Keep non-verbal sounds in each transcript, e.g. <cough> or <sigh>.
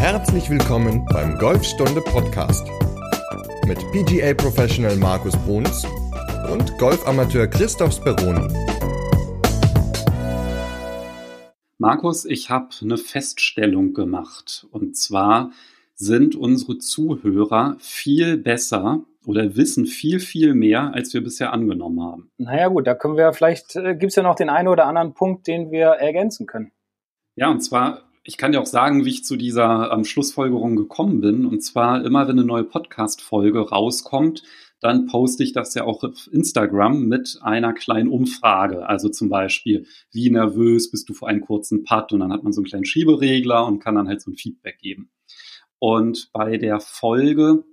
Herzlich willkommen beim Golfstunde Podcast mit PGA Professional Markus Bruns und Golfamateur Christoph Speroni. Markus, ich habe eine Feststellung gemacht und zwar sind unsere Zuhörer viel besser oder wissen viel, viel mehr, als wir bisher angenommen haben. Naja gut, da können wir vielleicht, äh, gibt es ja noch den einen oder anderen Punkt, den wir ergänzen können. Ja, und zwar ich kann dir auch sagen, wie ich zu dieser ähm, Schlussfolgerung gekommen bin. Und zwar immer, wenn eine neue Podcast-Folge rauskommt, dann poste ich das ja auch auf Instagram mit einer kleinen Umfrage. Also zum Beispiel, wie nervös bist du vor einem kurzen Putt? Und dann hat man so einen kleinen Schieberegler und kann dann halt so ein Feedback geben. Und bei der Folge,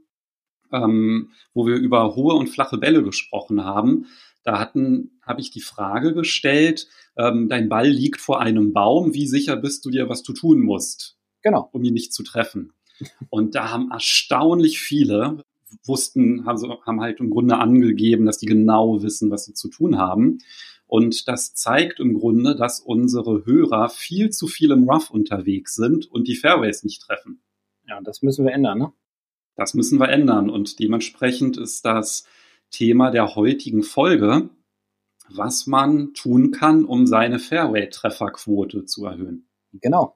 ähm, wo wir über hohe und flache Bälle gesprochen haben, da hatten, habe ich die Frage gestellt, ähm, dein Ball liegt vor einem Baum, wie sicher bist du dir, was du tun musst? Genau. Um ihn nicht zu treffen. Und da haben erstaunlich viele wussten, haben, so, haben halt im Grunde angegeben, dass die genau wissen, was sie zu tun haben. Und das zeigt im Grunde, dass unsere Hörer viel zu viel im Rough unterwegs sind und die Fairways nicht treffen. Ja, das müssen wir ändern, ne? Das müssen wir ändern. Und dementsprechend ist das Thema der heutigen Folge, was man tun kann, um seine Fairway-Trefferquote zu erhöhen. Genau.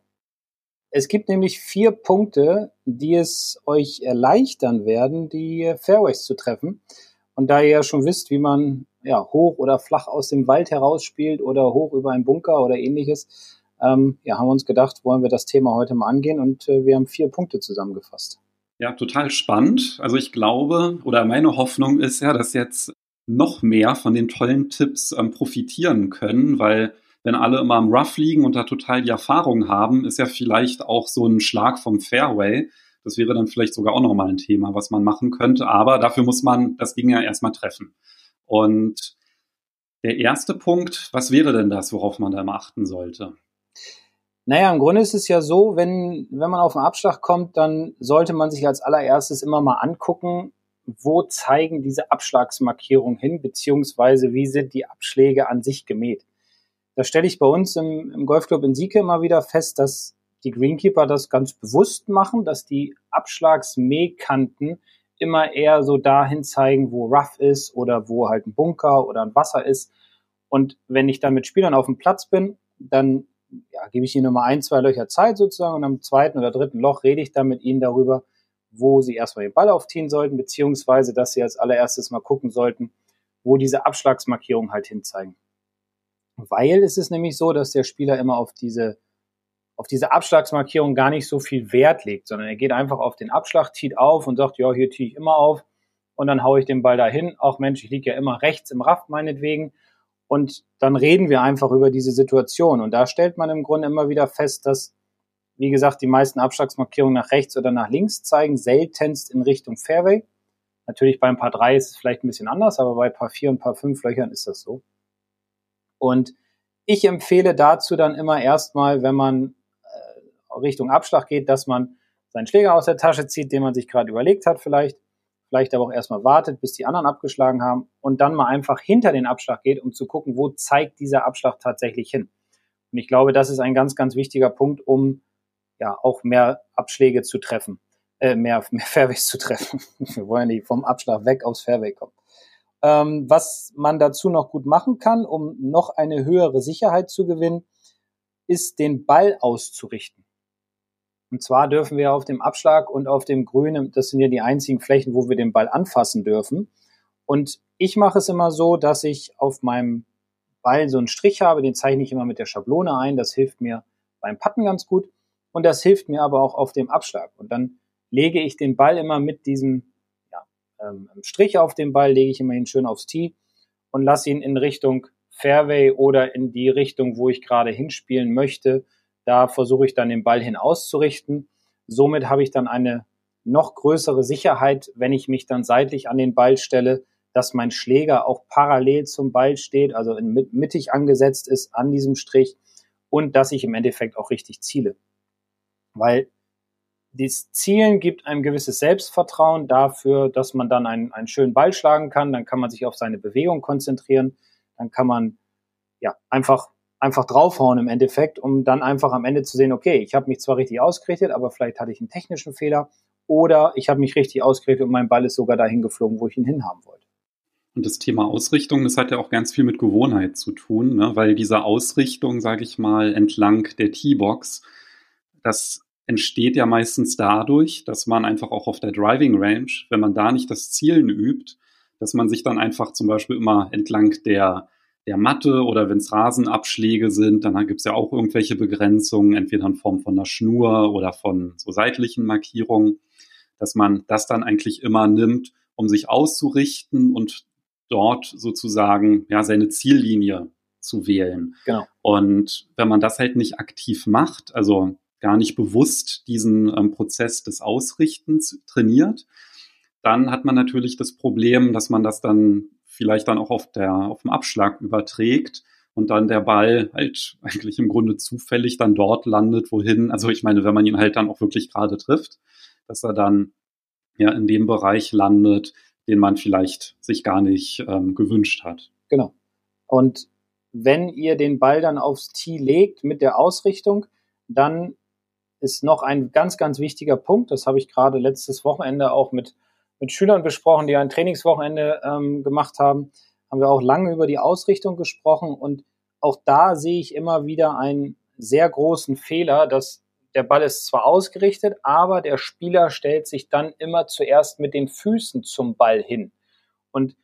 Es gibt nämlich vier Punkte, die es euch erleichtern werden, die Fairways zu treffen. Und da ihr ja schon wisst, wie man ja, hoch oder flach aus dem Wald herausspielt oder hoch über einen Bunker oder ähnliches, ähm, ja, haben wir uns gedacht, wollen wir das Thema heute mal angehen und äh, wir haben vier Punkte zusammengefasst. Ja, total spannend. Also ich glaube oder meine Hoffnung ist ja, dass jetzt noch mehr von den tollen Tipps ähm, profitieren können, weil wenn alle immer im Rough liegen und da total die Erfahrung haben, ist ja vielleicht auch so ein Schlag vom Fairway. Das wäre dann vielleicht sogar auch nochmal ein Thema, was man machen könnte. Aber dafür muss man das Ding ja erstmal treffen. Und der erste Punkt, was wäre denn das, worauf man da immer achten sollte? Naja, im Grunde ist es ja so, wenn, wenn man auf den Abschlag kommt, dann sollte man sich als allererstes immer mal angucken, wo zeigen diese Abschlagsmarkierungen hin, beziehungsweise wie sind die Abschläge an sich gemäht. Da stelle ich bei uns im, im Golfclub in Sieke immer wieder fest, dass die Greenkeeper das ganz bewusst machen, dass die Abschlagsmähkanten immer eher so dahin zeigen, wo Rough ist oder wo halt ein Bunker oder ein Wasser ist. Und wenn ich dann mit Spielern auf dem Platz bin, dann ja, gebe ich ihnen immer ein, zwei Löcher Zeit sozusagen und am zweiten oder dritten Loch rede ich dann mit ihnen darüber, wo sie erstmal den Ball aufziehen sollten, beziehungsweise dass sie als allererstes mal gucken sollten, wo diese Abschlagsmarkierungen halt hinzeigen. Weil es ist nämlich so, dass der Spieler immer auf diese, auf diese Abschlagsmarkierung gar nicht so viel Wert legt, sondern er geht einfach auf den Abschlag, zieht auf und sagt, ja, hier ziehe ich immer auf und dann haue ich den Ball dahin. Auch Mensch, ich liege ja immer rechts im Raft meinetwegen. Und dann reden wir einfach über diese Situation. Und da stellt man im Grunde immer wieder fest, dass wie gesagt, die meisten Abschlagsmarkierungen nach rechts oder nach links zeigen, seltenst in Richtung Fairway. Natürlich beim Paar 3 ist es vielleicht ein bisschen anders, aber bei Paar 4 und Paar 5 Löchern ist das so. Und ich empfehle dazu dann immer erstmal, wenn man äh, Richtung Abschlag geht, dass man seinen Schläger aus der Tasche zieht, den man sich gerade überlegt hat vielleicht, vielleicht aber auch erstmal wartet, bis die anderen abgeschlagen haben und dann mal einfach hinter den Abschlag geht, um zu gucken, wo zeigt dieser Abschlag tatsächlich hin. Und ich glaube, das ist ein ganz, ganz wichtiger Punkt, um ja auch mehr Abschläge zu treffen, äh, mehr, <laughs> mehr Fairways zu treffen. <laughs> Wir wollen nicht vom Abschlag weg aufs Fairway kommen. Ähm, was man dazu noch gut machen kann, um noch eine höhere Sicherheit zu gewinnen, ist den Ball auszurichten. Und zwar dürfen wir auf dem Abschlag und auf dem Grünen, das sind ja die einzigen Flächen, wo wir den Ball anfassen dürfen. Und ich mache es immer so, dass ich auf meinem Ball so einen Strich habe, den zeichne ich immer mit der Schablone ein. Das hilft mir beim Patten ganz gut. Und das hilft mir aber auch auf dem Abschlag. Und dann lege ich den Ball immer mit diesem ja, ähm, Strich auf den Ball, lege ich immerhin schön aufs Tee und lasse ihn in Richtung Fairway oder in die Richtung, wo ich gerade hinspielen möchte. Da versuche ich dann den Ball hin auszurichten. Somit habe ich dann eine noch größere Sicherheit, wenn ich mich dann seitlich an den Ball stelle, dass mein Schläger auch parallel zum Ball steht, also mittig angesetzt ist an diesem Strich und dass ich im Endeffekt auch richtig ziele. Weil das Zielen gibt einem gewisses Selbstvertrauen dafür, dass man dann einen, einen schönen Ball schlagen kann. Dann kann man sich auf seine Bewegung konzentrieren. Dann kann man ja einfach einfach draufhauen im Endeffekt, um dann einfach am Ende zu sehen, okay, ich habe mich zwar richtig ausgerichtet, aber vielleicht hatte ich einen technischen Fehler oder ich habe mich richtig ausgerichtet und mein Ball ist sogar dahin geflogen, wo ich ihn hinhaben wollte. Und das Thema Ausrichtung, das hat ja auch ganz viel mit Gewohnheit zu tun, ne? weil diese Ausrichtung, sage ich mal, entlang der T-Box, das entsteht ja meistens dadurch, dass man einfach auch auf der Driving Range, wenn man da nicht das Zielen übt, dass man sich dann einfach zum Beispiel immer entlang der, der Matte oder wenn es Rasenabschläge sind, dann gibt es ja auch irgendwelche Begrenzungen, entweder in Form von einer Schnur oder von so seitlichen Markierungen, dass man das dann eigentlich immer nimmt, um sich auszurichten und dort sozusagen ja seine Ziellinie zu wählen. Genau. Und wenn man das halt nicht aktiv macht, also gar nicht bewusst diesen ähm, Prozess des Ausrichtens trainiert, dann hat man natürlich das Problem, dass man das dann vielleicht dann auch auf der auf dem Abschlag überträgt und dann der Ball halt <laughs> eigentlich im Grunde zufällig dann dort landet, wohin. Also ich meine, wenn man ihn halt dann auch wirklich gerade trifft, dass er dann ja in dem Bereich landet, den man vielleicht sich gar nicht ähm, gewünscht hat. Genau. Und wenn ihr den Ball dann aufs Tee legt mit der Ausrichtung, dann ist noch ein ganz, ganz wichtiger Punkt. Das habe ich gerade letztes Wochenende auch mit, mit Schülern besprochen, die ein Trainingswochenende ähm, gemacht haben. Haben wir auch lange über die Ausrichtung gesprochen und auch da sehe ich immer wieder einen sehr großen Fehler, dass der Ball ist zwar ausgerichtet, aber der Spieler stellt sich dann immer zuerst mit den Füßen zum Ball hin. Und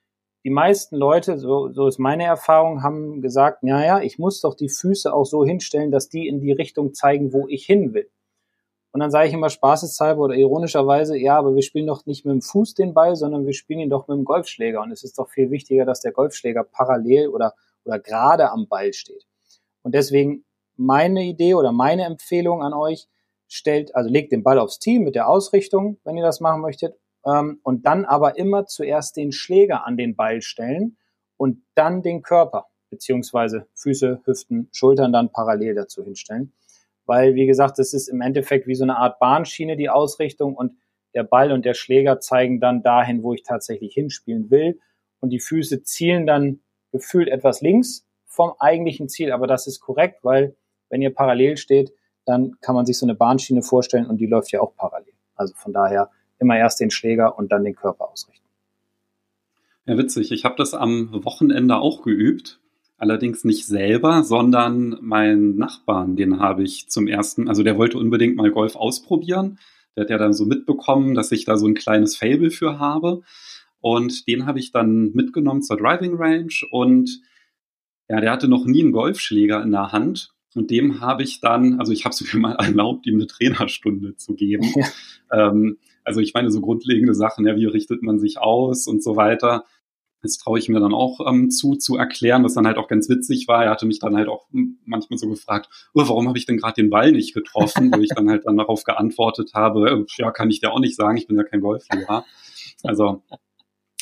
die meisten Leute, so, so ist meine Erfahrung, haben gesagt, ja, ja, ich muss doch die Füße auch so hinstellen, dass die in die Richtung zeigen, wo ich hin will. Und dann sage ich immer spaßeshalber oder ironischerweise, ja, aber wir spielen doch nicht mit dem Fuß den Ball, sondern wir spielen ihn doch mit dem Golfschläger. Und es ist doch viel wichtiger, dass der Golfschläger parallel oder, oder gerade am Ball steht. Und deswegen meine Idee oder meine Empfehlung an euch, stellt, also legt den Ball aufs Team mit der Ausrichtung, wenn ihr das machen möchtet, ähm, und dann aber immer zuerst den Schläger an den Ball stellen und dann den Körper, beziehungsweise Füße, Hüften, Schultern dann parallel dazu hinstellen. Weil, wie gesagt, das ist im Endeffekt wie so eine Art Bahnschiene, die Ausrichtung und der Ball und der Schläger zeigen dann dahin, wo ich tatsächlich hinspielen will. Und die Füße zielen dann gefühlt etwas links vom eigentlichen Ziel, aber das ist korrekt, weil wenn ihr parallel steht, dann kann man sich so eine Bahnschiene vorstellen und die läuft ja auch parallel. Also von daher immer erst den Schläger und dann den Körper ausrichten. Ja, witzig. Ich habe das am Wochenende auch geübt. Allerdings nicht selber, sondern meinen Nachbarn, den habe ich zum ersten, also der wollte unbedingt mal Golf ausprobieren. Der hat ja dann so mitbekommen, dass ich da so ein kleines Fable für habe. Und den habe ich dann mitgenommen zur Driving Range und ja, der hatte noch nie einen Golfschläger in der Hand und dem habe ich dann, also ich habe es <laughs> mir mal erlaubt, ihm eine Trainerstunde zu geben. Ja. Ähm, also ich meine, so grundlegende Sachen, ja, wie richtet man sich aus und so weiter. Das traue ich mir dann auch ähm, zu, zu erklären, was dann halt auch ganz witzig war. Er hatte mich dann halt auch manchmal so gefragt, oh, warum habe ich denn gerade den Ball nicht getroffen? Wo ich dann halt dann darauf geantwortet habe, äh, ja, kann ich dir auch nicht sagen, ich bin ja kein Golflehrer. Also,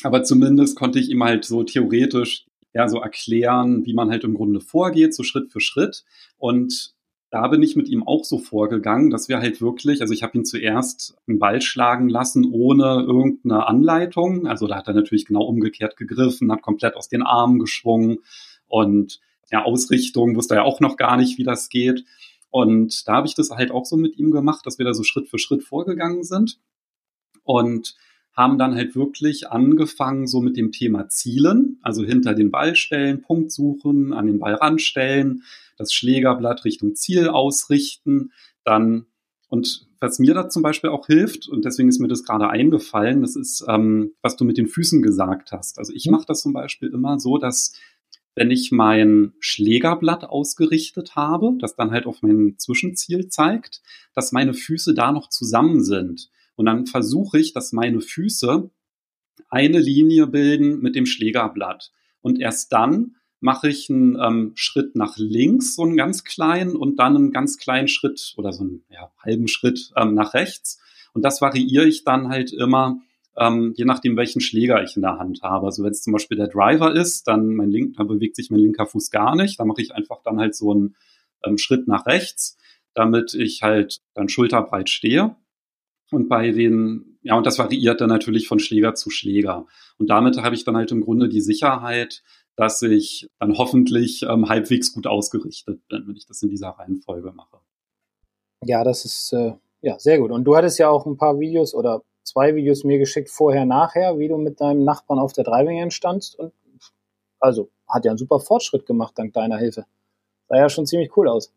aber zumindest konnte ich ihm halt so theoretisch ja, so erklären, wie man halt im Grunde vorgeht, so Schritt für Schritt. Und da bin ich mit ihm auch so vorgegangen, dass wir halt wirklich, also ich habe ihn zuerst einen Ball schlagen lassen ohne irgendeine Anleitung. Also da hat er natürlich genau umgekehrt gegriffen, hat komplett aus den Armen geschwungen und ja, Ausrichtung wusste er auch noch gar nicht, wie das geht. Und da habe ich das halt auch so mit ihm gemacht, dass wir da so Schritt für Schritt vorgegangen sind. Und haben dann halt wirklich angefangen so mit dem Thema Zielen, also hinter den Ball stellen, Punkt suchen, an den Ball ranstellen, das Schlägerblatt Richtung Ziel ausrichten, dann und was mir da zum Beispiel auch hilft, und deswegen ist mir das gerade eingefallen, das ist, ähm, was du mit den Füßen gesagt hast. Also ich mhm. mache das zum Beispiel immer so, dass wenn ich mein Schlägerblatt ausgerichtet habe, das dann halt auf mein Zwischenziel zeigt, dass meine Füße da noch zusammen sind. Und dann versuche ich, dass meine Füße eine Linie bilden mit dem Schlägerblatt. Und erst dann mache ich einen ähm, Schritt nach links, so einen ganz kleinen, und dann einen ganz kleinen Schritt oder so einen ja, halben Schritt ähm, nach rechts. Und das variiere ich dann halt immer, ähm, je nachdem, welchen Schläger ich in der Hand habe. Also wenn es zum Beispiel der Driver ist, dann mein link, dann bewegt sich mein linker Fuß gar nicht. Da mache ich einfach dann halt so einen ähm, Schritt nach rechts, damit ich halt dann schulterbreit stehe. Und bei den, ja, und das variiert dann natürlich von Schläger zu Schläger. Und damit habe ich dann halt im Grunde die Sicherheit, dass ich dann hoffentlich ähm, halbwegs gut ausgerichtet bin, wenn ich das in dieser Reihenfolge mache. Ja, das ist äh, ja sehr gut. Und du hattest ja auch ein paar Videos oder zwei Videos mir geschickt, vorher, nachher, wie du mit deinem Nachbarn auf der Driving entstandst. Und also hat ja einen super Fortschritt gemacht dank deiner Hilfe. Sah ja schon ziemlich cool aus.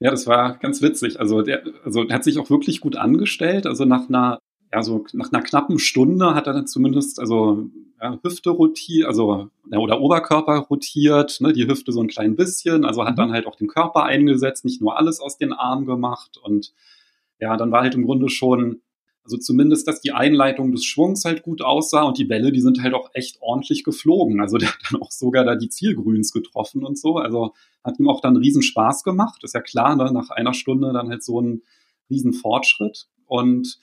Ja, das war ganz witzig. Also der, also der hat sich auch wirklich gut angestellt. Also nach einer, ja, so nach einer knappen Stunde hat er dann zumindest, also ja, Hüfte rotiert, also ja, oder Oberkörper rotiert, ne, die Hüfte so ein klein bisschen, also hat mhm. dann halt auch den Körper eingesetzt, nicht nur alles aus den Armen gemacht und ja, dann war halt im Grunde schon also zumindest, dass die Einleitung des Schwungs halt gut aussah und die Bälle, die sind halt auch echt ordentlich geflogen. Also der hat dann auch sogar da die Zielgrüns getroffen und so. Also hat ihm auch dann riesen Spaß gemacht. Ist ja klar, ne? nach einer Stunde dann halt so ein riesen Fortschritt. Und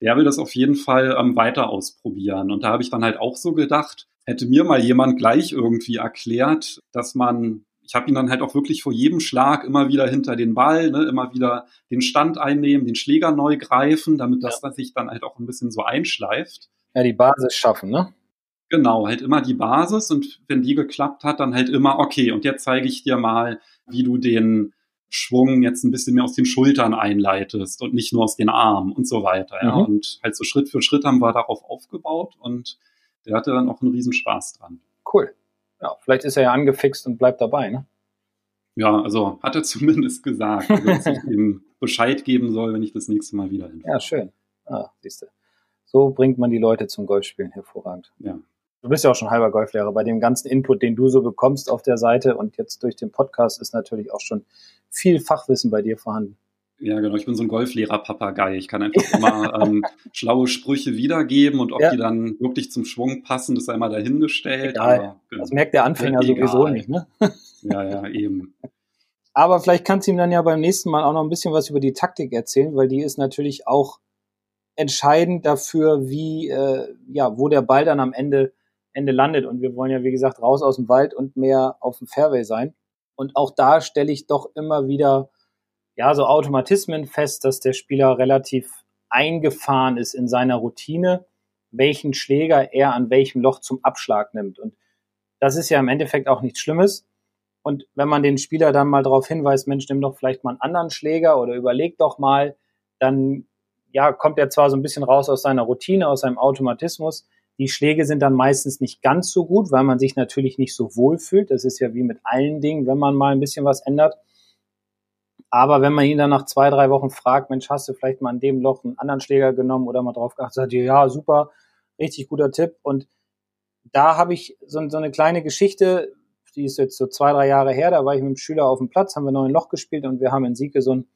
der will das auf jeden Fall ähm, weiter ausprobieren. Und da habe ich dann halt auch so gedacht, hätte mir mal jemand gleich irgendwie erklärt, dass man ich habe ihn dann halt auch wirklich vor jedem Schlag immer wieder hinter den Ball, ne, immer wieder den Stand einnehmen, den Schläger neu greifen, damit das ja. sich dann halt auch ein bisschen so einschleift. Ja, die Basis schaffen, ne? Genau, halt immer die Basis und wenn die geklappt hat, dann halt immer, okay, und jetzt zeige ich dir mal, wie du den Schwung jetzt ein bisschen mehr aus den Schultern einleitest und nicht nur aus den Armen und so weiter. Ja. Mhm. Und halt so Schritt für Schritt haben wir darauf aufgebaut und der hatte dann auch einen riesen Spaß dran. Cool ja, vielleicht ist er ja angefixt und bleibt dabei, ne? Ja, also hat er zumindest gesagt, dass ich ihm Bescheid geben soll, wenn ich das nächste Mal wieder hinfahre. Ja, schön. Ah, siehst du. So bringt man die Leute zum Golfspielen hervorragend. Ja. Du bist ja auch schon halber Golflehrer. Bei dem ganzen Input, den du so bekommst auf der Seite und jetzt durch den Podcast, ist natürlich auch schon viel Fachwissen bei dir vorhanden. Ja, genau. Ich bin so ein Golflehrer-Papagei. Ich kann einfach immer <laughs> ähm, schlaue Sprüche wiedergeben und ob ja. die dann wirklich zum Schwung passen, ist einmal dahingestellt. Aber, genau. Das merkt der Anfänger ja, sowieso nicht, ne? Ja, ja, eben. Aber vielleicht kannst du ihm dann ja beim nächsten Mal auch noch ein bisschen was über die Taktik erzählen, weil die ist natürlich auch entscheidend dafür, wie, äh, ja, wo der Ball dann am Ende, Ende landet. Und wir wollen ja, wie gesagt, raus aus dem Wald und mehr auf dem Fairway sein. Und auch da stelle ich doch immer wieder ja, so Automatismen fest, dass der Spieler relativ eingefahren ist in seiner Routine, welchen Schläger er an welchem Loch zum Abschlag nimmt. Und das ist ja im Endeffekt auch nichts Schlimmes. Und wenn man den Spieler dann mal darauf hinweist, Mensch, nimm doch vielleicht mal einen anderen Schläger oder überleg doch mal, dann ja, kommt er zwar so ein bisschen raus aus seiner Routine, aus seinem Automatismus. Die Schläge sind dann meistens nicht ganz so gut, weil man sich natürlich nicht so wohl fühlt. Das ist ja wie mit allen Dingen, wenn man mal ein bisschen was ändert. Aber wenn man ihn dann nach zwei, drei Wochen fragt, Mensch, hast du vielleicht mal an dem Loch einen anderen Schläger genommen oder mal drauf geachtet, sagt ihr, ja, super, richtig guter Tipp. Und da habe ich so, so, eine kleine Geschichte, die ist jetzt so zwei, drei Jahre her, da war ich mit einem Schüler auf dem Platz, haben wir noch ein Loch gespielt und wir haben in Sieke so ein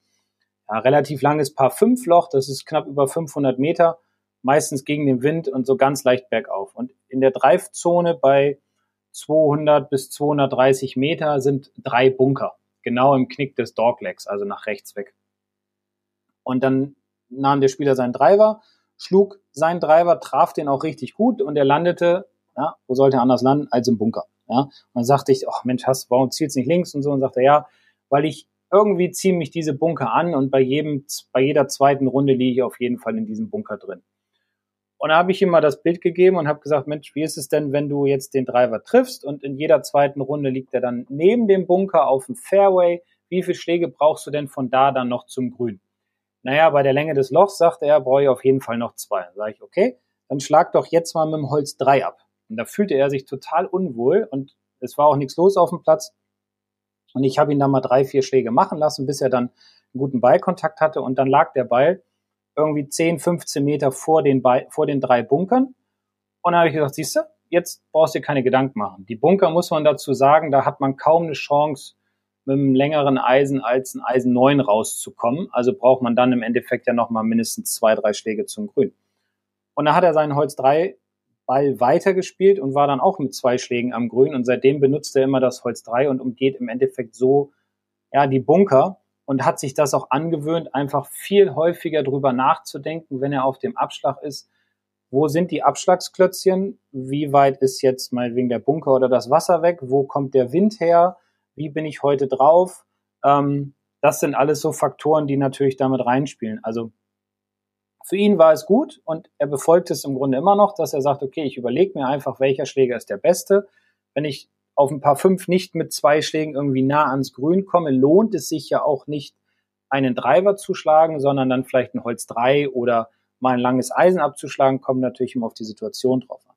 ja, relativ langes Paar 5 Loch, das ist knapp über 500 Meter, meistens gegen den Wind und so ganz leicht bergauf. Und in der Dreifzone bei 200 bis 230 Meter sind drei Bunker genau im Knick des Doglegs, also nach rechts weg. Und dann nahm der Spieler seinen Driver, schlug seinen Driver, traf den auch richtig gut und er landete, ja, wo sollte er anders landen, als im Bunker. Ja. Und dann sagte ich, ach Mensch, hast, warum du nicht links und so? Und sagte ja, weil ich irgendwie ziehe mich diese Bunker an und bei jedem, bei jeder zweiten Runde liege ich auf jeden Fall in diesem Bunker drin. Und da habe ich ihm mal das Bild gegeben und habe gesagt, Mensch, wie ist es denn, wenn du jetzt den Driver triffst und in jeder zweiten Runde liegt er dann neben dem Bunker auf dem Fairway? Wie viele Schläge brauchst du denn von da dann noch zum Grün? Naja, bei der Länge des Lochs, sagte er, brauche ich auf jeden Fall noch zwei. Dann sage ich, okay, dann schlag doch jetzt mal mit dem Holz drei ab. Und da fühlte er sich total unwohl und es war auch nichts los auf dem Platz. Und ich habe ihn dann mal drei, vier Schläge machen lassen, bis er dann einen guten Ballkontakt hatte und dann lag der Ball irgendwie 10, 15 Meter vor den, vor den drei Bunkern. Und dann habe ich gesagt, siehst du, jetzt brauchst du dir keine Gedanken machen. Die Bunker muss man dazu sagen, da hat man kaum eine Chance, mit einem längeren Eisen als ein Eisen 9 rauszukommen. Also braucht man dann im Endeffekt ja nochmal mindestens zwei, drei Schläge zum Grün. Und da hat er seinen Holz 3 Ball weitergespielt und war dann auch mit zwei Schlägen am Grün. Und seitdem benutzt er immer das Holz 3 und umgeht im Endeffekt so ja, die Bunker und hat sich das auch angewöhnt, einfach viel häufiger drüber nachzudenken, wenn er auf dem Abschlag ist. Wo sind die Abschlagsklötzchen? Wie weit ist jetzt mal wegen der Bunker oder das Wasser weg? Wo kommt der Wind her? Wie bin ich heute drauf? Ähm, das sind alles so Faktoren, die natürlich damit reinspielen. Also für ihn war es gut und er befolgt es im Grunde immer noch, dass er sagt, okay, ich überlege mir einfach, welcher Schläger ist der beste. Wenn ich auf ein paar fünf nicht mit zwei Schlägen irgendwie nah ans Grün komme, lohnt es sich ja auch nicht, einen Driver zu schlagen, sondern dann vielleicht ein Holz 3 oder mal ein langes Eisen abzuschlagen, kommt natürlich immer auf die Situation drauf an.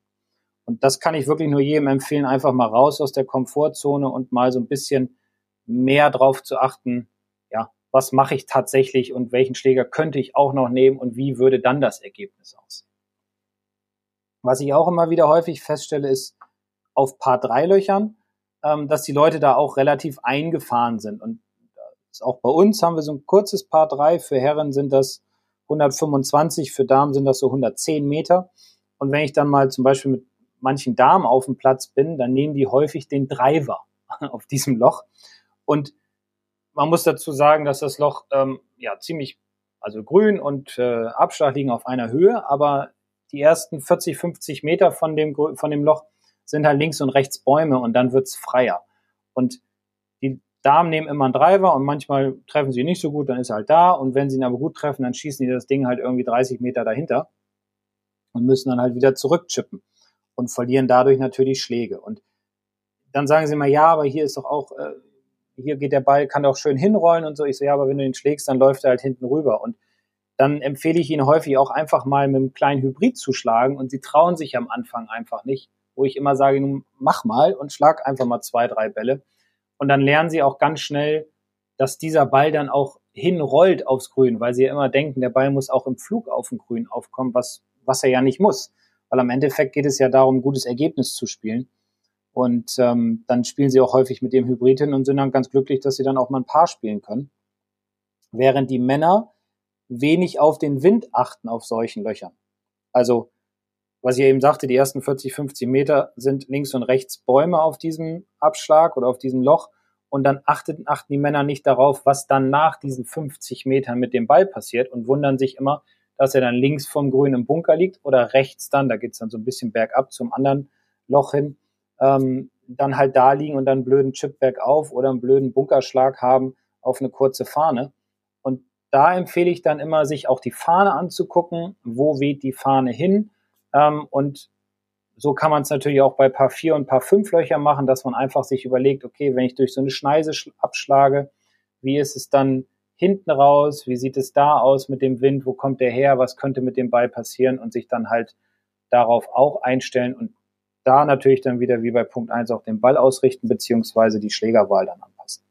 Und das kann ich wirklich nur jedem empfehlen, einfach mal raus aus der Komfortzone und mal so ein bisschen mehr drauf zu achten, ja, was mache ich tatsächlich und welchen Schläger könnte ich auch noch nehmen und wie würde dann das Ergebnis aussehen. Was ich auch immer wieder häufig feststelle, ist auf Paar 3 Löchern, ähm, dass die Leute da auch relativ eingefahren sind. Und auch bei uns haben wir so ein kurzes Paar 3. Für Herren sind das 125, für Damen sind das so 110 Meter. Und wenn ich dann mal zum Beispiel mit manchen Damen auf dem Platz bin, dann nehmen die häufig den Driver <laughs> auf diesem Loch. Und man muss dazu sagen, dass das Loch ähm, ja ziemlich, also grün und äh, Abschlag liegen auf einer Höhe, aber die ersten 40, 50 Meter von dem, von dem Loch sind halt links und rechts Bäume und dann wird's freier. Und die Damen nehmen immer einen Driver und manchmal treffen sie nicht so gut, dann ist er halt da. Und wenn sie ihn aber gut treffen, dann schießen die das Ding halt irgendwie 30 Meter dahinter und müssen dann halt wieder zurückchippen und verlieren dadurch natürlich Schläge. Und dann sagen sie immer, ja, aber hier ist doch auch, äh, hier geht der Ball, kann doch schön hinrollen und so. Ich so, ja, aber wenn du ihn schlägst, dann läuft er halt hinten rüber. Und dann empfehle ich ihnen häufig auch einfach mal mit einem kleinen Hybrid zu schlagen und sie trauen sich am Anfang einfach nicht, wo ich immer sage, nun mach mal und schlag einfach mal zwei, drei Bälle. Und dann lernen sie auch ganz schnell, dass dieser Ball dann auch hinrollt aufs Grün, weil sie ja immer denken, der Ball muss auch im Flug auf dem Grün aufkommen, was, was er ja nicht muss. Weil am Endeffekt geht es ja darum, ein gutes Ergebnis zu spielen. Und ähm, dann spielen sie auch häufig mit dem Hybrid hin und sind dann ganz glücklich, dass sie dann auch mal ein Paar spielen können. Während die Männer wenig auf den Wind achten auf solchen Löchern. Also, was ich eben sagte, die ersten 40, 50 Meter sind links und rechts Bäume auf diesem Abschlag oder auf diesem Loch. Und dann achten, achten die Männer nicht darauf, was dann nach diesen 50 Metern mit dem Ball passiert und wundern sich immer, dass er dann links vom Grün im Bunker liegt oder rechts dann, da geht's dann so ein bisschen bergab zum anderen Loch hin, ähm, dann halt da liegen und dann einen blöden Chip bergauf oder einen blöden Bunkerschlag haben auf eine kurze Fahne. Und da empfehle ich dann immer, sich auch die Fahne anzugucken, wo weht die Fahne hin. Ähm, und so kann man es natürlich auch bei Paar 4 und Paar 5 Löcher machen, dass man einfach sich überlegt, okay, wenn ich durch so eine Schneise abschlage, wie ist es dann hinten raus, wie sieht es da aus mit dem Wind, wo kommt der her, was könnte mit dem Ball passieren und sich dann halt darauf auch einstellen und da natürlich dann wieder wie bei Punkt 1 auch den Ball ausrichten, beziehungsweise die Schlägerwahl dann anpassen.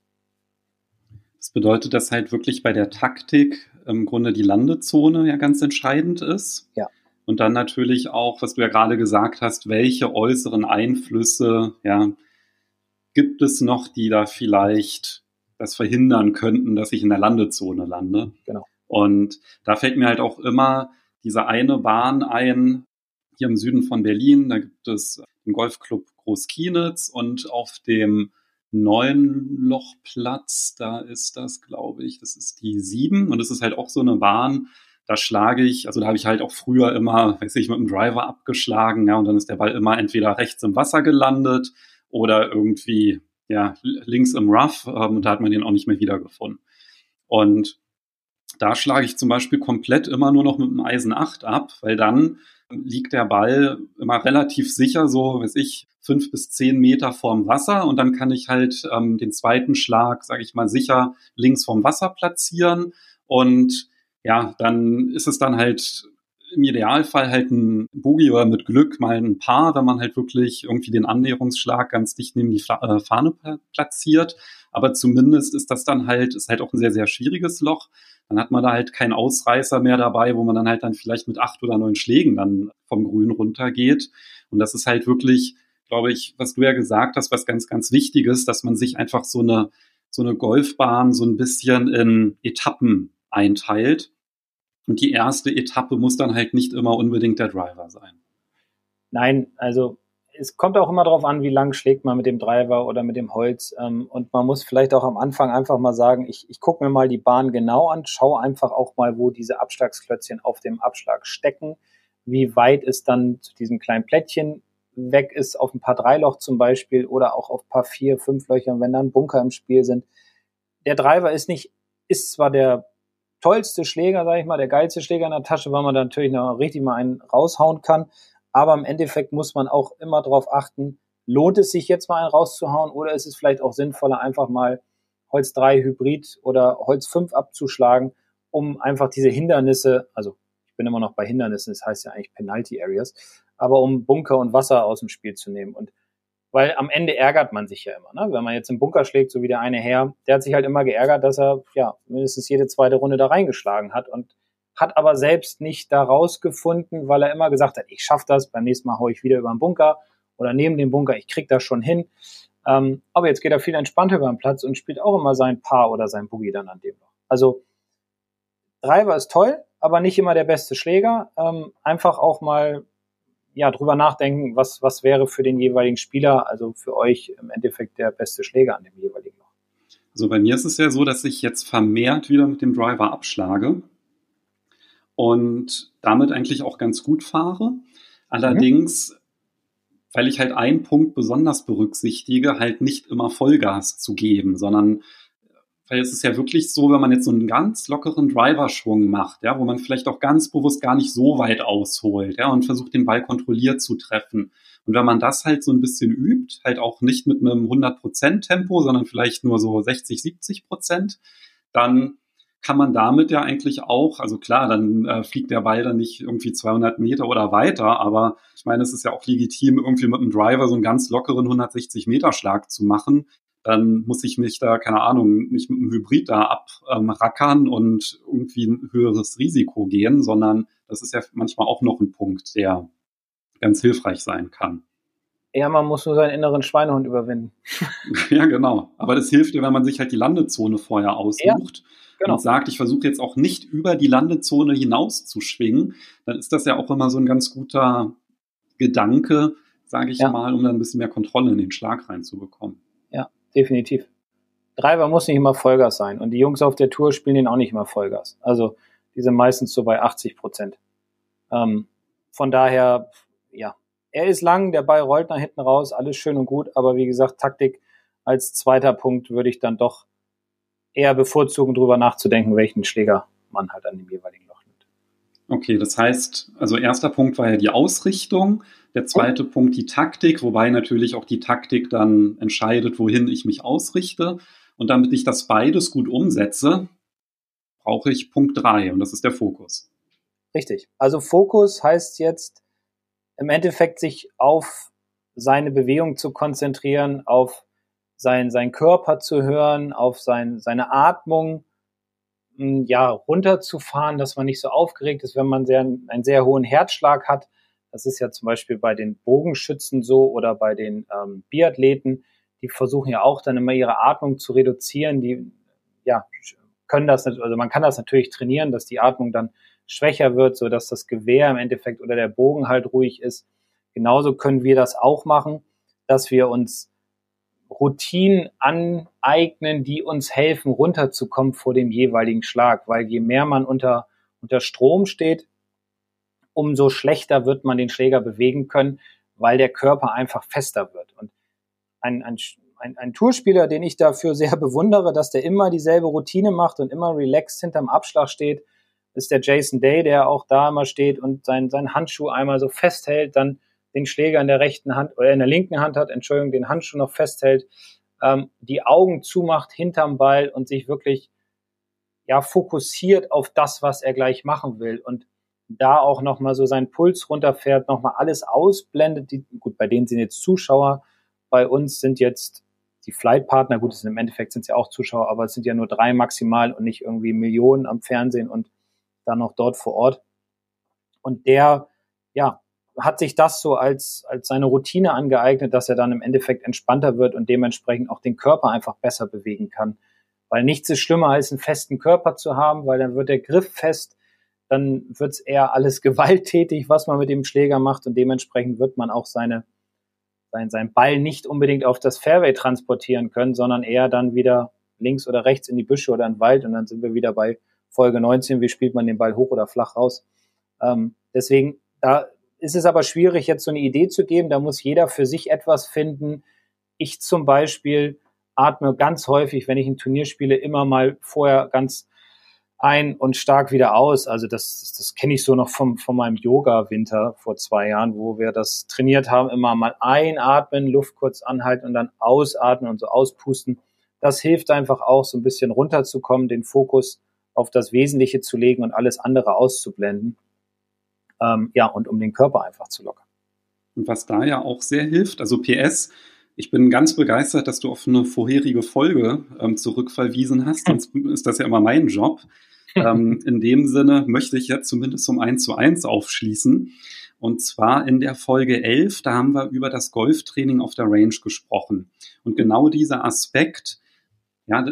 Das bedeutet, dass halt wirklich bei der Taktik im Grunde die Landezone ja ganz entscheidend ist. Ja. Und dann natürlich auch, was du ja gerade gesagt hast, welche äußeren Einflüsse ja, gibt es noch, die da vielleicht das verhindern könnten, dass ich in der Landezone lande. Genau. Und da fällt mir halt auch immer diese eine Bahn ein, hier im Süden von Berlin, da gibt es den Golfclub Großkienitz und auf dem neuen Lochplatz, da ist das, glaube ich, das ist die sieben und das ist halt auch so eine Bahn, da schlage ich, also da habe ich halt auch früher immer, weiß ich, mit dem Driver abgeschlagen, ja, und dann ist der Ball immer entweder rechts im Wasser gelandet oder irgendwie ja, links im Rough ähm, und da hat man den auch nicht mehr wiedergefunden. Und da schlage ich zum Beispiel komplett immer nur noch mit dem Eisen 8 ab, weil dann liegt der Ball immer relativ sicher, so weiß ich, fünf bis zehn Meter vorm Wasser und dann kann ich halt ähm, den zweiten Schlag, sage ich mal, sicher links vom Wasser platzieren und ja, dann ist es dann halt im Idealfall halt ein Boogie oder mit Glück mal ein Paar, wenn man halt wirklich irgendwie den Annäherungsschlag ganz dicht neben die äh, Fahne platziert. Aber zumindest ist das dann halt, ist halt auch ein sehr, sehr schwieriges Loch. Dann hat man da halt keinen Ausreißer mehr dabei, wo man dann halt dann vielleicht mit acht oder neun Schlägen dann vom Grün runtergeht. Und das ist halt wirklich, glaube ich, was du ja gesagt hast, was ganz, ganz wichtig ist, dass man sich einfach so eine, so eine Golfbahn so ein bisschen in Etappen einteilt und die erste Etappe muss dann halt nicht immer unbedingt der Driver sein. Nein, also es kommt auch immer darauf an, wie lang schlägt man mit dem Driver oder mit dem Holz. Ähm, und man muss vielleicht auch am Anfang einfach mal sagen, ich, ich gucke mir mal die Bahn genau an, schaue einfach auch mal, wo diese Abschlagsklötzchen auf dem Abschlag stecken, wie weit es dann zu diesem kleinen Plättchen weg ist, auf ein paar Dreiloch zum Beispiel oder auch auf ein paar vier, fünf Löchern, wenn dann Bunker im Spiel sind. Der Driver ist nicht, ist zwar der tollste Schläger, sage ich mal, der geilste Schläger in der Tasche, weil man da natürlich noch richtig mal einen raushauen kann. Aber im Endeffekt muss man auch immer darauf achten, lohnt es sich jetzt mal einen rauszuhauen oder ist es vielleicht auch sinnvoller, einfach mal Holz 3 Hybrid oder Holz 5 abzuschlagen, um einfach diese Hindernisse, also ich bin immer noch bei Hindernissen, das heißt ja eigentlich Penalty Areas, aber um Bunker und Wasser aus dem Spiel zu nehmen. Und weil am Ende ärgert man sich ja immer, ne? Wenn man jetzt im Bunker schlägt, so wie der eine Herr, der hat sich halt immer geärgert, dass er ja mindestens jede zweite Runde da reingeschlagen hat und hat aber selbst nicht da rausgefunden, weil er immer gesagt hat, ich schaff das, beim nächsten Mal hau ich wieder über den Bunker oder neben dem Bunker, ich krieg das schon hin. Ähm, aber jetzt geht er viel entspannter über den Platz und spielt auch immer sein Paar oder sein Boogie dann an dem Loch. Also Driver ist toll, aber nicht immer der beste Schläger. Ähm, einfach auch mal ja drüber nachdenken, was was wäre für den jeweiligen Spieler, also für euch im Endeffekt der beste Schläger an dem jeweiligen Loch. Also bei mir ist es ja so, dass ich jetzt vermehrt wieder mit dem Driver abschlage und damit eigentlich auch ganz gut fahre. Allerdings, mhm. weil ich halt einen Punkt besonders berücksichtige, halt nicht immer Vollgas zu geben, sondern weil es ist ja wirklich so, wenn man jetzt so einen ganz lockeren Driver-Schwung macht, ja, wo man vielleicht auch ganz bewusst gar nicht so weit ausholt, ja, und versucht den Ball kontrolliert zu treffen. Und wenn man das halt so ein bisschen übt, halt auch nicht mit einem 100% Tempo, sondern vielleicht nur so 60, 70 Prozent, dann kann man damit ja eigentlich auch, also klar, dann äh, fliegt der Ball dann nicht irgendwie 200 Meter oder weiter, aber ich meine, es ist ja auch legitim, irgendwie mit einem Driver so einen ganz lockeren 160 Meter Schlag zu machen. Dann muss ich mich da, keine Ahnung, nicht mit einem Hybrid da abrackern ähm, und irgendwie ein höheres Risiko gehen, sondern das ist ja manchmal auch noch ein Punkt, der ganz hilfreich sein kann. Ja, man muss nur seinen inneren Schweinehund überwinden. <laughs> ja, genau. Aber das hilft dir, wenn man sich halt die Landezone vorher aussucht. Ja genau. und sagt, ich versuche jetzt auch nicht über die Landezone hinaus zu schwingen, dann ist das ja auch immer so ein ganz guter Gedanke, sage ich ja. mal, um dann ein bisschen mehr Kontrolle in den Schlag reinzubekommen. Definitiv. Driver muss nicht immer Vollgas sein und die Jungs auf der Tour spielen den auch nicht immer Vollgas. Also die sind meistens so bei 80 Prozent. Ähm, von daher, ja, er ist lang, der Ball rollt nach hinten raus, alles schön und gut, aber wie gesagt, Taktik als zweiter Punkt würde ich dann doch eher bevorzugen, darüber nachzudenken, welchen Schläger man halt an dem jeweiligen Loch nimmt. Okay, das heißt, also erster Punkt war ja die Ausrichtung, der zweite oh. Punkt die Taktik, wobei natürlich auch die Taktik dann entscheidet, wohin ich mich ausrichte. Und damit ich das beides gut umsetze, brauche ich Punkt drei und das ist der Fokus. Richtig. Also Fokus heißt jetzt im Endeffekt sich auf seine Bewegung zu konzentrieren, auf sein, sein Körper zu hören, auf sein, seine Atmung hm, ja, runterzufahren, dass man nicht so aufgeregt ist, wenn man sehr, einen sehr hohen Herzschlag hat. Das ist ja zum Beispiel bei den Bogenschützen so oder bei den ähm, Biathleten. Die versuchen ja auch dann immer ihre Atmung zu reduzieren. Die ja, können das, also man kann das natürlich trainieren, dass die Atmung dann schwächer wird, so dass das Gewehr im Endeffekt oder der Bogen halt ruhig ist. Genauso können wir das auch machen, dass wir uns Routinen aneignen, die uns helfen, runterzukommen vor dem jeweiligen Schlag. Weil je mehr man unter, unter Strom steht, umso schlechter wird man den Schläger bewegen können, weil der Körper einfach fester wird. Und ein, ein, ein, ein Tourspieler, den ich dafür sehr <laughs> bewundere, dass der immer dieselbe Routine macht und immer relaxed hinterm Abschlag steht, ist der Jason Day, der auch da immer steht und seinen, seinen Handschuh einmal so festhält, dann den Schläger in der rechten Hand oder in der linken Hand hat, Entschuldigung, den Handschuh noch festhält, ähm, die Augen zumacht hinterm Ball und sich wirklich ja fokussiert auf das, was er gleich machen will und da auch nochmal so seinen Puls runterfährt, nochmal alles ausblendet. Die, gut, bei denen sind jetzt Zuschauer, bei uns sind jetzt die Flightpartner, gut, im Endeffekt sind es ja auch Zuschauer, aber es sind ja nur drei maximal und nicht irgendwie Millionen am Fernsehen und dann noch dort vor Ort. Und der, ja, hat sich das so als, als seine Routine angeeignet, dass er dann im Endeffekt entspannter wird und dementsprechend auch den Körper einfach besser bewegen kann. Weil nichts ist schlimmer, als einen festen Körper zu haben, weil dann wird der Griff fest, dann wird es eher alles <laughs> gewalttätig, was man mit dem Schläger macht und dementsprechend wird man auch seine, sein, sein Ball nicht unbedingt auf das Fairway transportieren können, sondern eher dann wieder links oder rechts in die Büsche oder in den Wald und dann sind wir wieder bei Folge 19, wie spielt man den Ball hoch oder flach raus. Ähm, deswegen, da ist es aber schwierig, jetzt so eine Idee zu geben. Da muss jeder für sich etwas finden. Ich zum Beispiel atme ganz häufig, wenn ich ein Turnier spiele, immer mal vorher ganz ein und stark wieder aus. Also das, das, das kenne ich so noch vom, von meinem Yoga-Winter vor zwei Jahren, wo wir das trainiert haben, immer mal einatmen, Luft kurz anhalten und dann ausatmen und so auspusten. Das hilft einfach auch, so ein bisschen runterzukommen, den Fokus auf das Wesentliche zu legen und alles andere auszublenden. Ähm, ja, und um den Körper einfach zu lockern. Und was da ja auch sehr hilft, also PS, ich bin ganz begeistert, dass du auf eine vorherige Folge ähm, zurückverwiesen hast, <laughs> sonst ist das ja immer mein Job. Ähm, in dem Sinne möchte ich jetzt zumindest um eins zu eins aufschließen. Und zwar in der Folge 11, da haben wir über das Golftraining auf der Range gesprochen. Und genau dieser Aspekt, ja,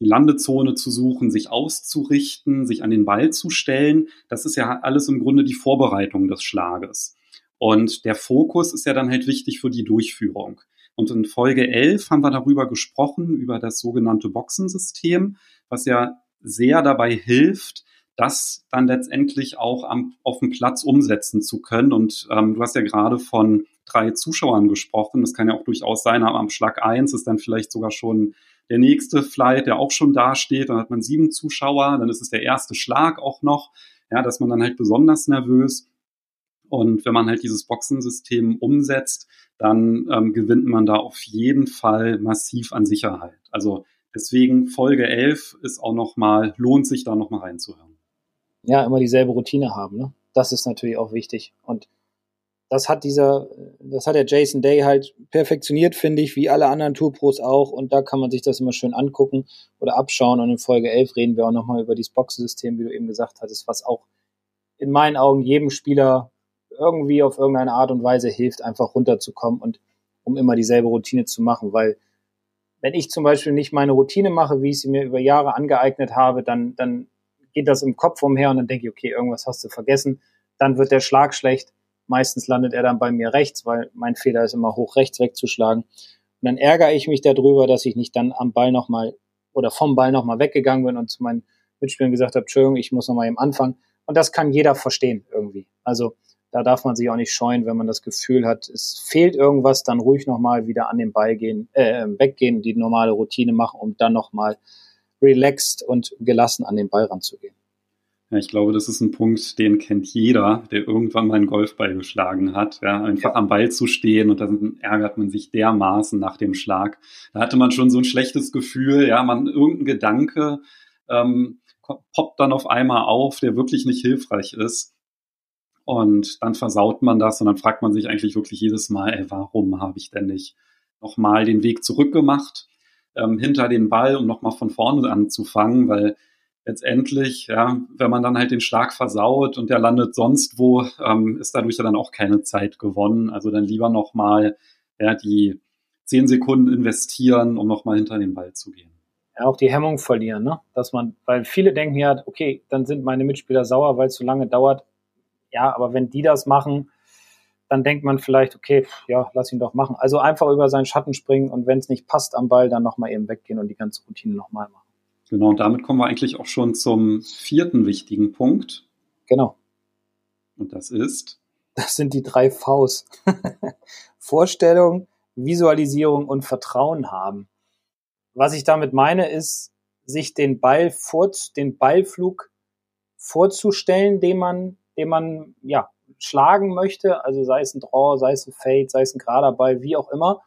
die Landezone zu suchen, sich auszurichten, sich an den Ball zu stellen, das ist ja alles im Grunde die Vorbereitung des Schlages. Und der Fokus ist ja dann halt wichtig für die Durchführung. Und in Folge 11 haben wir darüber gesprochen, über das sogenannte Boxensystem, was ja sehr dabei hilft, das dann letztendlich auch am, auf dem Platz umsetzen zu können. Und ähm, du hast ja gerade von drei Zuschauern gesprochen. Das kann ja auch durchaus sein, aber am Schlag eins ist dann vielleicht sogar schon der nächste Flight, der auch schon da steht. Dann hat man sieben Zuschauer, dann ist es der erste Schlag auch noch. Ja, dass man dann halt besonders nervös. Und wenn man halt dieses Boxensystem umsetzt, dann ähm, gewinnt man da auf jeden Fall massiv an Sicherheit. Also deswegen Folge 11 ist auch nochmal, lohnt sich da nochmal reinzuhören. Ja, immer dieselbe Routine haben, ne? Das ist natürlich auch wichtig. Und das hat dieser, das hat der Jason Day halt perfektioniert, finde ich, wie alle anderen Tourpros auch. Und da kann man sich das immer schön angucken oder abschauen. Und in Folge 11 reden wir auch nochmal über dieses Boxensystem, wie du eben gesagt hattest, was auch in meinen Augen jedem Spieler irgendwie auf irgendeine Art und Weise hilft, einfach runterzukommen und um immer dieselbe Routine zu machen. Weil wenn ich zum Beispiel nicht meine Routine mache, wie ich sie mir über Jahre angeeignet habe, dann, dann geht das im Kopf umher und dann denke ich, okay, irgendwas hast du vergessen. Dann wird der Schlag schlecht. Meistens landet er dann bei mir rechts, weil mein Fehler ist immer hoch rechts wegzuschlagen. Und dann ärgere ich mich darüber, dass ich nicht dann am Ball nochmal oder vom Ball nochmal weggegangen bin und zu meinen Mitspielern gesagt habe, Entschuldigung, ich muss nochmal eben anfangen. Und das kann jeder verstehen irgendwie. Also da darf man sich auch nicht scheuen, wenn man das Gefühl hat, es fehlt irgendwas, dann ruhig nochmal wieder an den Ball gehen, äh, weggehen, die normale Routine machen, um dann nochmal relaxed und gelassen an den Ball ranzugehen. Ja, ich glaube, das ist ein Punkt, den kennt jeder, der irgendwann mal einen Golfball geschlagen hat. Ja, einfach ja. am Ball zu stehen und dann ärgert man sich dermaßen nach dem Schlag. Da hatte man schon so ein schlechtes Gefühl, ja, man irgendein Gedanke ähm, poppt dann auf einmal auf, der wirklich nicht hilfreich ist. Und dann versaut man das und dann fragt man sich eigentlich wirklich jedes Mal, ey, warum habe ich denn nicht nochmal den Weg zurückgemacht ähm, hinter den Ball, um nochmal von vorne anzufangen, weil letztendlich, ja, wenn man dann halt den Schlag versaut und der landet sonst wo, ähm, ist dadurch ja dann auch keine Zeit gewonnen. Also dann lieber nochmal ja, die zehn Sekunden investieren, um nochmal hinter den Ball zu gehen. Ja, auch die Hemmung verlieren, ne? Dass man, weil viele denken ja, okay, dann sind meine Mitspieler sauer, weil es so lange dauert ja, aber wenn die das machen, dann denkt man vielleicht, okay, ja, lass ihn doch machen. Also einfach über seinen Schatten springen und wenn es nicht passt am Ball, dann nochmal eben weggehen und die ganze Routine nochmal machen. Genau, und damit kommen wir eigentlich auch schon zum vierten wichtigen Punkt. Genau. Und das ist? Das sind die drei Vs. <laughs> Vorstellung, Visualisierung und Vertrauen haben. Was ich damit meine, ist, sich den Ball vor, den Ballflug vorzustellen, den man den man ja schlagen möchte, also sei es ein Draw, sei es ein Fade, sei es ein gerader Ball, wie auch immer,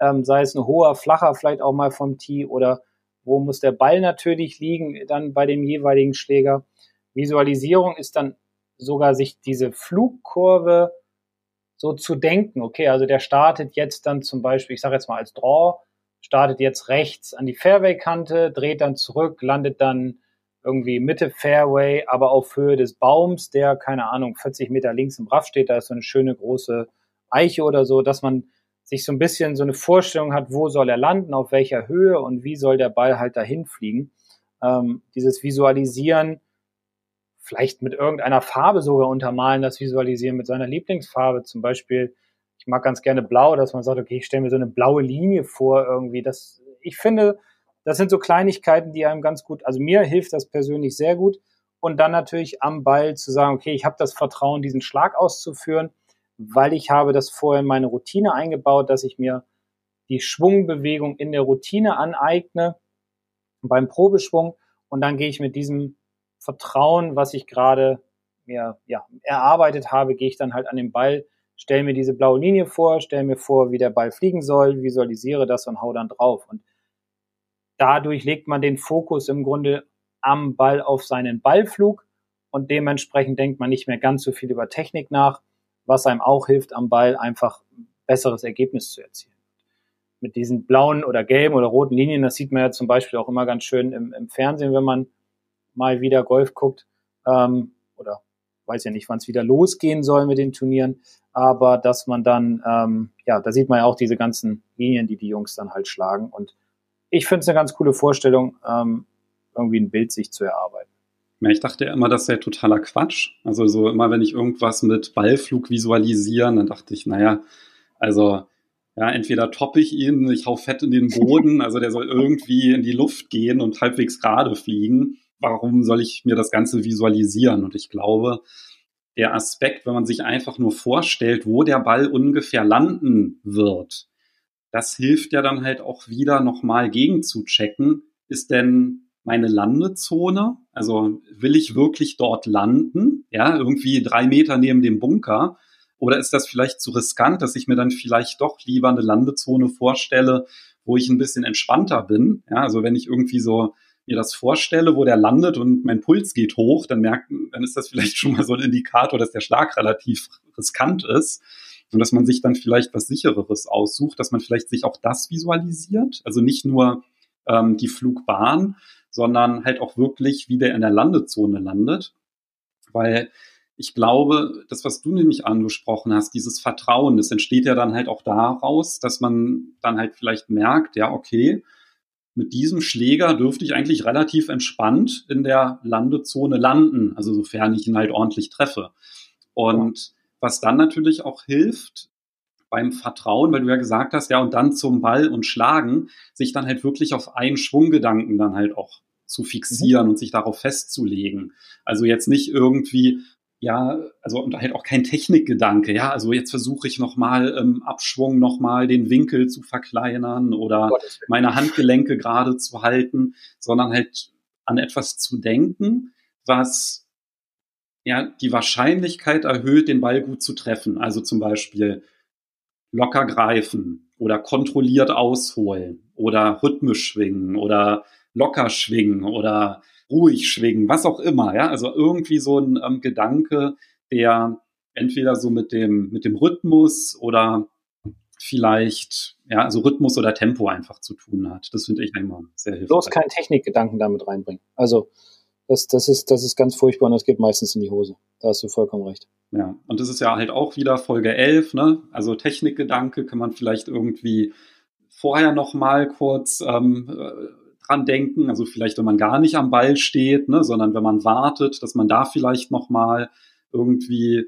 ähm, sei es ein hoher, flacher vielleicht auch mal vom Tee oder wo muss der Ball natürlich liegen, dann bei dem jeweiligen Schläger. Visualisierung ist dann sogar sich diese Flugkurve so zu denken. Okay, also der startet jetzt dann zum Beispiel, ich sage jetzt mal als Draw, startet jetzt rechts an die Fairway-Kante, dreht dann zurück, landet dann irgendwie Mitte Fairway, aber auf Höhe des Baums, der, keine Ahnung, 40 Meter links im Raff steht, da ist so eine schöne große Eiche oder so, dass man sich so ein bisschen so eine Vorstellung hat, wo soll er landen, auf welcher Höhe und wie soll der Ball halt dahin fliegen. Ähm, dieses Visualisieren, vielleicht mit irgendeiner Farbe sogar untermalen, das Visualisieren mit seiner Lieblingsfarbe, zum Beispiel, ich mag ganz gerne blau, dass man sagt, okay, ich stelle mir so eine blaue Linie vor irgendwie. Das, ich finde, das sind so Kleinigkeiten, die einem ganz gut, also mir hilft das persönlich sehr gut. Und dann natürlich am Ball zu sagen, okay, ich habe das Vertrauen, diesen Schlag auszuführen, weil ich habe das vorher in meine Routine eingebaut, dass ich mir die Schwungbewegung in der Routine aneigne beim Probeschwung und dann gehe ich mit diesem Vertrauen, was ich gerade mir ja, erarbeitet habe, gehe ich dann halt an den Ball, stelle mir diese blaue Linie vor, stelle mir vor, wie der Ball fliegen soll, visualisiere das und hau dann drauf. Und dadurch legt man den Fokus im Grunde am Ball auf seinen Ballflug und dementsprechend denkt man nicht mehr ganz so viel über Technik nach, was einem auch hilft, am Ball einfach besseres Ergebnis zu erzielen. Mit diesen blauen oder gelben oder roten Linien, das sieht man ja zum Beispiel auch immer ganz schön im, im Fernsehen, wenn man mal wieder Golf guckt ähm, oder weiß ja nicht, wann es wieder losgehen soll mit den Turnieren, aber dass man dann, ähm, ja, da sieht man ja auch diese ganzen Linien, die die Jungs dann halt schlagen und ich finde es eine ganz coole Vorstellung, ähm, irgendwie ein Bild sich zu erarbeiten. Ja, ich dachte ja immer, das wäre totaler Quatsch. Also so immer, wenn ich irgendwas mit Ballflug visualisieren, dann dachte ich, naja, also ja, entweder toppe ich ihn, ich hau fett in den <laughs> Boden, also der soll irgendwie in die Luft gehen und halbwegs gerade fliegen. Warum soll ich mir das Ganze visualisieren? Und ich glaube, der Aspekt, wenn man sich einfach nur vorstellt, wo der Ball ungefähr landen wird, das hilft ja dann halt auch wieder nochmal gegen zu checken, ist denn meine Landezone? Also will ich wirklich dort landen? Ja, irgendwie drei Meter neben dem Bunker? Oder ist das vielleicht zu riskant, dass ich mir dann vielleicht doch lieber eine Landezone vorstelle, wo ich ein bisschen entspannter bin? Ja, also wenn ich irgendwie so mir das vorstelle, wo der landet und mein Puls geht hoch, dann merken, dann ist das vielleicht schon mal so ein Indikator, dass der Schlag relativ riskant ist und dass man sich dann vielleicht was sichereres aussucht, dass man vielleicht sich auch das visualisiert, also nicht nur ähm, die Flugbahn, sondern halt auch wirklich, wie der in der Landezone landet. Weil ich glaube, das, was du nämlich angesprochen hast, dieses Vertrauen, das entsteht ja dann halt auch daraus, dass man dann halt vielleicht merkt, ja, okay, mit diesem Schläger dürfte ich eigentlich relativ entspannt in der Landezone landen, also sofern ich ihn halt ordentlich treffe. Und was dann natürlich auch hilft, beim Vertrauen, weil du ja gesagt hast, ja, und dann zum Ball und Schlagen, sich dann halt wirklich auf einen Schwunggedanken dann halt auch zu fixieren mhm. und sich darauf festzulegen. Also jetzt nicht irgendwie, ja, also und halt auch kein Technikgedanke, ja, also jetzt versuche ich nochmal im Abschwung nochmal den Winkel zu verkleinern oder meine Handgelenke gerade zu halten, sondern halt an etwas zu denken, was ja die Wahrscheinlichkeit erhöht, den Ball gut zu treffen. Also zum Beispiel locker greifen oder kontrolliert ausholen oder rhythmisch schwingen oder locker schwingen oder ruhig schwingen, was auch immer, ja. Also irgendwie so ein ähm, Gedanke, der entweder so mit dem, mit dem Rhythmus oder vielleicht, ja, also Rhythmus oder Tempo einfach zu tun hat. Das finde ich immer sehr hilfreich. Bloß keinen Technikgedanken damit reinbringen. Also, das, das ist, das ist ganz furchtbar und das geht meistens in die Hose. Da hast du vollkommen recht. Ja, und das ist ja halt auch wieder Folge 11, ne? Also Technikgedanke kann man vielleicht irgendwie vorher noch mal kurz ähm, äh, dran denken. Also vielleicht, wenn man gar nicht am Ball steht, ne, sondern wenn man wartet, dass man da vielleicht noch mal irgendwie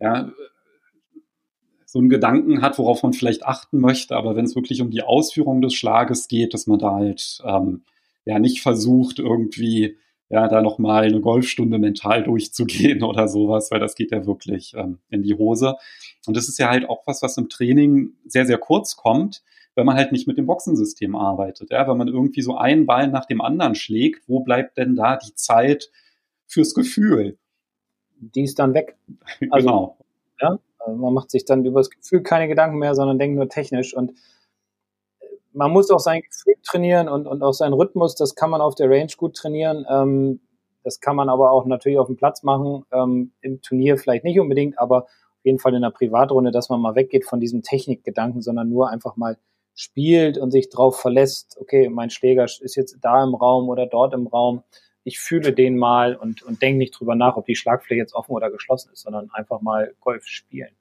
ja, so einen Gedanken hat, worauf man vielleicht achten möchte. Aber wenn es wirklich um die Ausführung des Schlages geht, dass man da halt ähm, ja nicht versucht, irgendwie ja, da nochmal eine Golfstunde mental durchzugehen <laughs> oder sowas, weil das geht ja wirklich ähm, in die Hose. Und das ist ja halt auch was, was im Training sehr, sehr kurz kommt, wenn man halt nicht mit dem Boxensystem arbeitet. Ja, wenn man irgendwie so einen Ball nach dem anderen schlägt, wo bleibt denn da die Zeit fürs Gefühl? Die ist dann weg. <laughs> Also, genau. Ja, man macht sich dann über das Gefühl keine Gedanken mehr, sondern denkt nur technisch und man muss auch sein Gefühl trainieren und, und auch seinen Rhythmus, das kann man auf der Range gut trainieren. Ähm, das kann man aber auch natürlich auf dem Platz machen, ähm, im Turnier vielleicht nicht unbedingt, aber auf jeden Fall in der Privatrunde, dass man mal weggeht von diesem Technikgedanken, sondern nur einfach mal spielt und sich drauf verlässt, okay, mein Schläger ist jetzt da im Raum oder dort im Raum. Ich fühle den mal und, und denke nicht drüber nach, ob die Schlagfläche jetzt offen oder geschlossen ist, sondern einfach mal Golf spielen.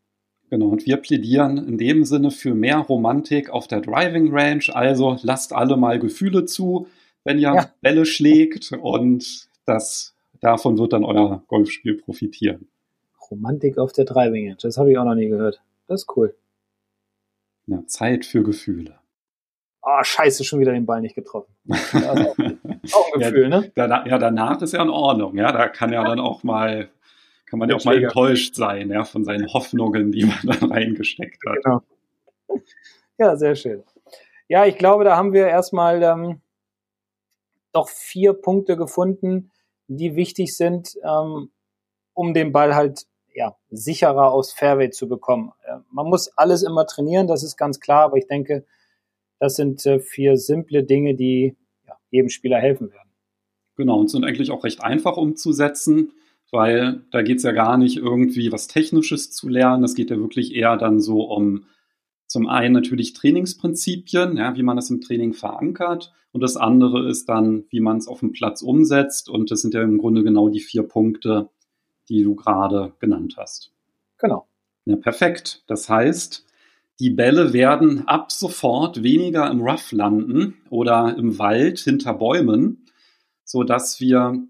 Genau, und wir plädieren in dem Sinne für mehr Romantik auf der Driving Range. Also lasst alle mal Gefühle zu, wenn ihr ja. Bälle schlägt und das, davon wird dann euer Golfspiel profitieren. Romantik auf der Driving Range, das habe ich auch noch nie gehört. Das ist cool. Ja, Zeit für Gefühle. Ah, oh, scheiße, schon wieder den Ball nicht getroffen. <laughs> auch, auch ein Gefühl, ja, ne? Da, ja, danach ist ja in Ordnung. Ja, da kann ja dann auch mal kann man ja auch mal enttäuscht sein, ja, von seinen Hoffnungen, die man <laughs> dann reingesteckt hat. Genau. <laughs> Ja, sehr schön. Ja, ich glaube, da haben wir erstmal ähm, doch vier Punkte gefunden, die wichtig sind, ähm, um den Ball halt ja, sicherer aufs Fairway zu bekommen. Äh, man muss alles immer trainieren, das ist ganz klar, aber ich denke, das sind äh, vier simple Dinge, die ja, jedem Spieler helfen werden. Genau, und sind eigentlich auch recht einfach umzusetzen, weil da geht es ja gar nicht irgendwie was Technisches zu lernen. Es geht ja wirklich eher dann so um zum einen natürlich Trainingsprinzipien, ja, wie man das im Training verankert. Und das andere ist dann, wie man es auf dem Platz umsetzt. Und das sind ja im Grunde genau die vier Punkte, die du gerade genannt hast. Genau. Ja, perfekt. Das heißt, die Bälle werden ab sofort weniger im Rough landen oder im Wald hinter Bäumen, so dass wir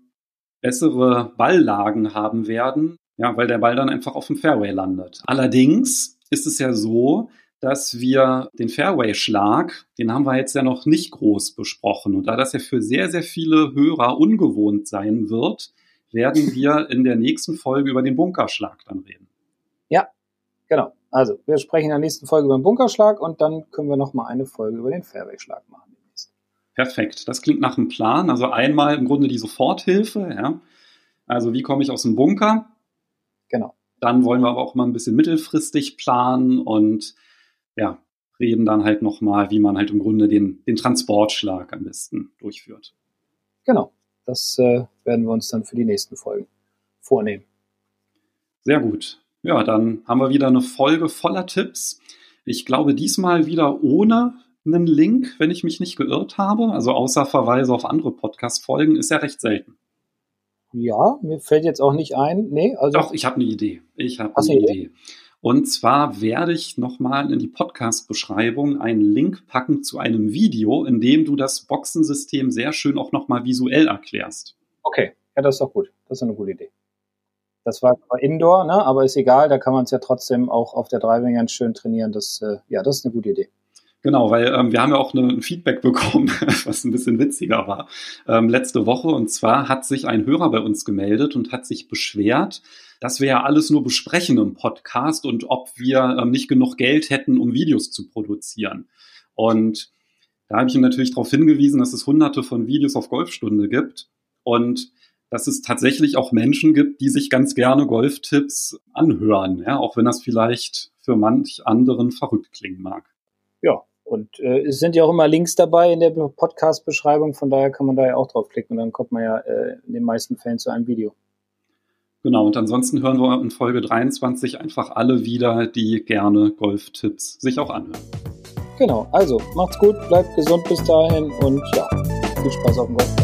bessere Balllagen haben werden, ja, weil der Ball dann einfach auf dem Fairway landet. Allerdings ist es ja so, dass wir den Fairway-Schlag, den haben wir jetzt ja noch nicht groß besprochen. Und da das ja für sehr, sehr viele Hörer ungewohnt sein wird, werden <laughs> wir in der nächsten Folge über den Bunkerschlag dann reden. Ja, genau. Also, wir sprechen in der nächsten Folge über den Bunkerschlag und dann können wir nochmal eine Folge über den Fairway-Schlag machen. Perfekt. Das klingt nach einem Plan. Also einmal im Grunde die Soforthilfe, ja. Also wie komme ich aus dem Bunker? Genau. Dann wollen wir aber auch mal ein bisschen mittelfristig planen und ja, reden dann halt nochmal, wie man halt im Grunde den, den Transportschlag am besten durchführt. Genau, das äh, werden wir uns dann für die nächsten Folgen vornehmen. Sehr gut. Ja, dann haben wir wieder eine Folge voller Tipps. Ich glaube, diesmal wieder ohne einen Link, wenn ich mich nicht geirrt habe. Also außer Verweise auf andere Podcast-Folgen ist ja recht selten. Ja, mir fällt jetzt auch nicht ein. Nee, also. Doch, ich habe eine Idee. Ich habe eine Idee. Idee. Und zwar werde ich nochmal in die Podcast-Beschreibung einen Link packen zu einem Video, in dem du das Boxensystem sehr schön auch nochmal visuell erklärst. Okay, ja, das ist doch gut. Das ist eine gute Idee. Das war Indoor, ne? aber ist egal, da kann man es ja trotzdem auch auf der Driving ganz schön trainieren. Das, äh, ja, das ist eine gute Idee. Genau, weil ähm, wir haben ja auch eine, ein Feedback bekommen, <laughs> was ein bisschen witziger war, ähm, letzte Woche. Und zwar hat sich ein Hörer bei uns gemeldet und hat sich beschwert, dass wir ja alles nur besprechen im Podcast und ob wir ähm, nicht genug Geld hätten, um Videos zu produzieren. Und da habe ich ihm natürlich darauf hingewiesen, dass es hunderte von Videos auf Golfstunde gibt und dass es tatsächlich auch Menschen gibt, die sich ganz gerne Golftipps anhören, ja, auch wenn das vielleicht für manch anderen verrückt klingen mag. Ja, und äh, es sind ja auch immer Links dabei in der Podcast-Beschreibung, von daher kann man da ja auch draufklicken und dann kommt man ja äh, in den meisten Fällen zu einem Video. Genau, und ansonsten hören wir in Folge 23 einfach alle wieder, die gerne Golf-Tipps sich auch anhören. Genau, also macht's gut, bleibt gesund bis dahin und ja, viel Spaß auf dem Golf.